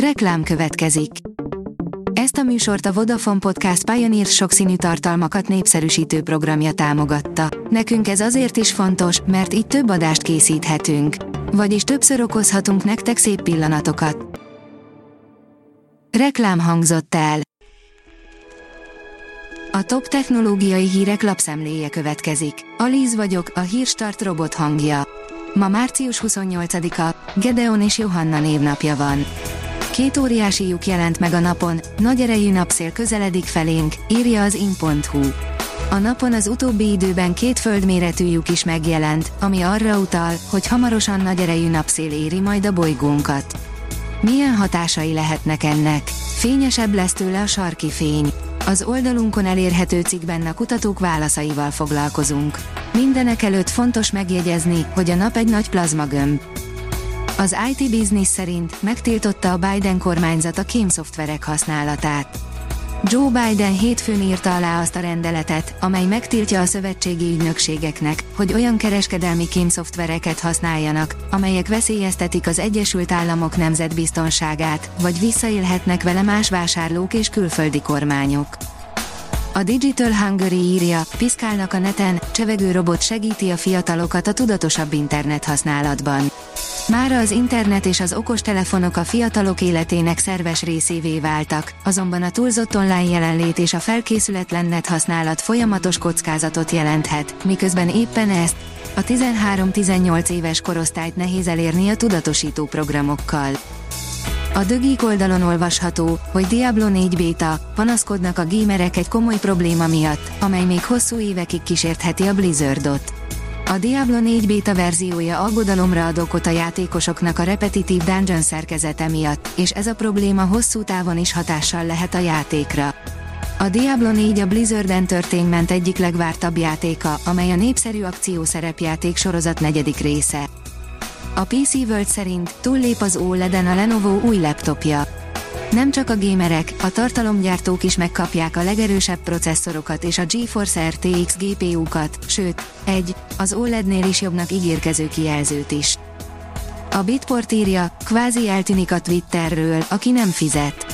Reklám következik. Ezt a műsort a Vodafone Podcast Pioneer sokszínű tartalmakat népszerűsítő programja támogatta. Nekünk ez azért is fontos, mert így több adást készíthetünk. Vagyis többször okozhatunk nektek szép pillanatokat. Reklám hangzott el. A top technológiai hírek lapszemléje következik. Alíz vagyok, a hírstart robot hangja. Ma március 28-a, Gedeon és Johanna névnapja van. Két óriási lyuk jelent meg a napon, nagy erejű napszél közeledik felénk, írja az in.hu. A napon az utóbbi időben két földméretű lyuk is megjelent, ami arra utal, hogy hamarosan nagy erejű napszél éri majd a bolygónkat. Milyen hatásai lehetnek ennek? Fényesebb lesz tőle a sarki fény. Az oldalunkon elérhető cikkben a kutatók válaszaival foglalkozunk. Mindenek előtt fontos megjegyezni, hogy a nap egy nagy plazmagömb. Az IT Business szerint megtiltotta a Biden kormányzat a kémszoftverek használatát. Joe Biden hétfőn írta alá azt a rendeletet, amely megtiltja a szövetségi ügynökségeknek, hogy olyan kereskedelmi kémszoftvereket használjanak, amelyek veszélyeztetik az Egyesült Államok nemzetbiztonságát, vagy visszaélhetnek vele más vásárlók és külföldi kormányok. A Digital Hungary írja, piszkálnak a neten, csevegő robot segíti a fiatalokat a tudatosabb internet használatban. Mára az internet és az okostelefonok a fiatalok életének szerves részévé váltak, azonban a túlzott online jelenlét és a felkészületlen net használat folyamatos kockázatot jelenthet, miközben éppen ezt, a 13-18 éves korosztályt nehéz elérni a tudatosító programokkal. A Dögik oldalon olvasható, hogy Diablo 4 beta, panaszkodnak a gamerek egy komoly probléma miatt, amely még hosszú évekig kísértheti a Blizzardot. A Diablo 4 beta verziója aggodalomra ad okot a játékosoknak a repetitív dungeon szerkezete miatt, és ez a probléma hosszú távon is hatással lehet a játékra. A Diablo 4 a Blizzard Entertainment egyik legvártabb játéka, amely a népszerű akciószerepjáték sorozat negyedik része. A PC World szerint túllép az OLED-en a Lenovo új laptopja. Nem csak a gamerek, a tartalomgyártók is megkapják a legerősebb processzorokat és a GeForce RTX GPU-kat, sőt, egy, az OLED-nél is jobbnak ígérkező kijelzőt is. A Bitport írja, kvázi eltűnik a Twitterről, aki nem fizet.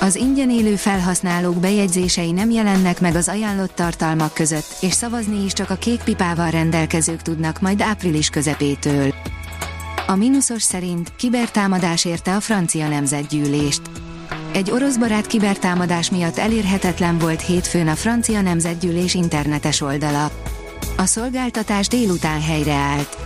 Az ingyen élő felhasználók bejegyzései nem jelennek meg az ajánlott tartalmak között, és szavazni is csak a kék pipával rendelkezők tudnak majd április közepétől. A mínuszos szerint kibertámadás érte a francia nemzetgyűlést. Egy orosz barát kibertámadás miatt elérhetetlen volt hétfőn a francia nemzetgyűlés internetes oldala. A szolgáltatás délután helyreállt.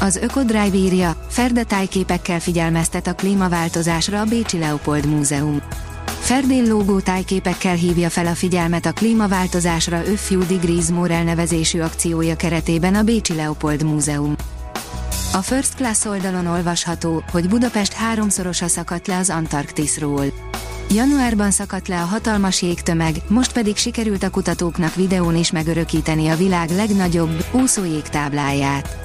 Az Ökodrive írja, Ferde tájképekkel figyelmeztet a klímaváltozásra a Bécsi Leopold Múzeum. Ferdén lógó tájképekkel hívja fel a figyelmet a klímaváltozásra Degrees More elnevezésű akciója keretében a Bécsi Leopold Múzeum. A First Class oldalon olvasható, hogy Budapest háromszorosa szakadt le az Antarktiszról. Januárban szakadt le a hatalmas jégtömeg, most pedig sikerült a kutatóknak videón is megörökíteni a világ legnagyobb, úszó jégtábláját.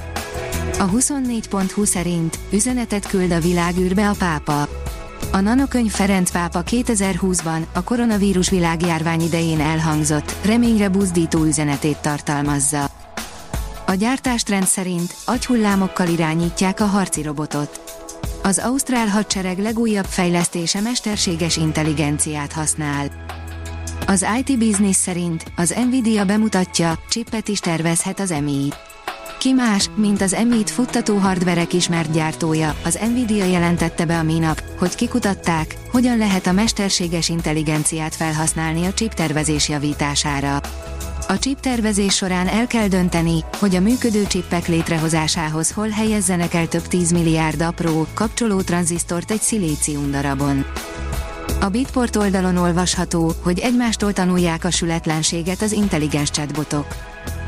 A 24.20 szerint üzenetet küld a világűrbe a pápa. A nanokönyv Ferenc pápa 2020-ban a koronavírus világjárvány idején elhangzott, reményre buzdító üzenetét tartalmazza. A gyártástrend szerint agyhullámokkal irányítják a harci robotot. Az Ausztrál hadsereg legújabb fejlesztése mesterséges intelligenciát használ. Az IT Business szerint az Nvidia bemutatja, csippet is tervezhet az MI. Ki más, mint az M-it futtató hardverek ismert gyártója, az Nvidia jelentette be a minap, hogy kikutatták, hogyan lehet a mesterséges intelligenciát felhasználni a chip tervezés javítására. A chip tervezés során el kell dönteni, hogy a működő csippek létrehozásához hol helyezzenek el több 10 milliárd apró, kapcsoló tranzisztort egy szilícium darabon. A Bitport oldalon olvasható, hogy egymástól tanulják a sületlenséget az intelligens chatbotok.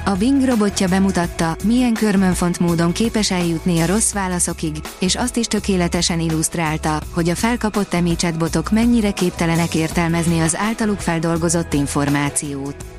A Bing robotja bemutatta, milyen körmönfont módon képes eljutni a rossz válaszokig, és azt is tökéletesen illusztrálta, hogy a felkapott emi chatbotok mennyire képtelenek értelmezni az általuk feldolgozott információt.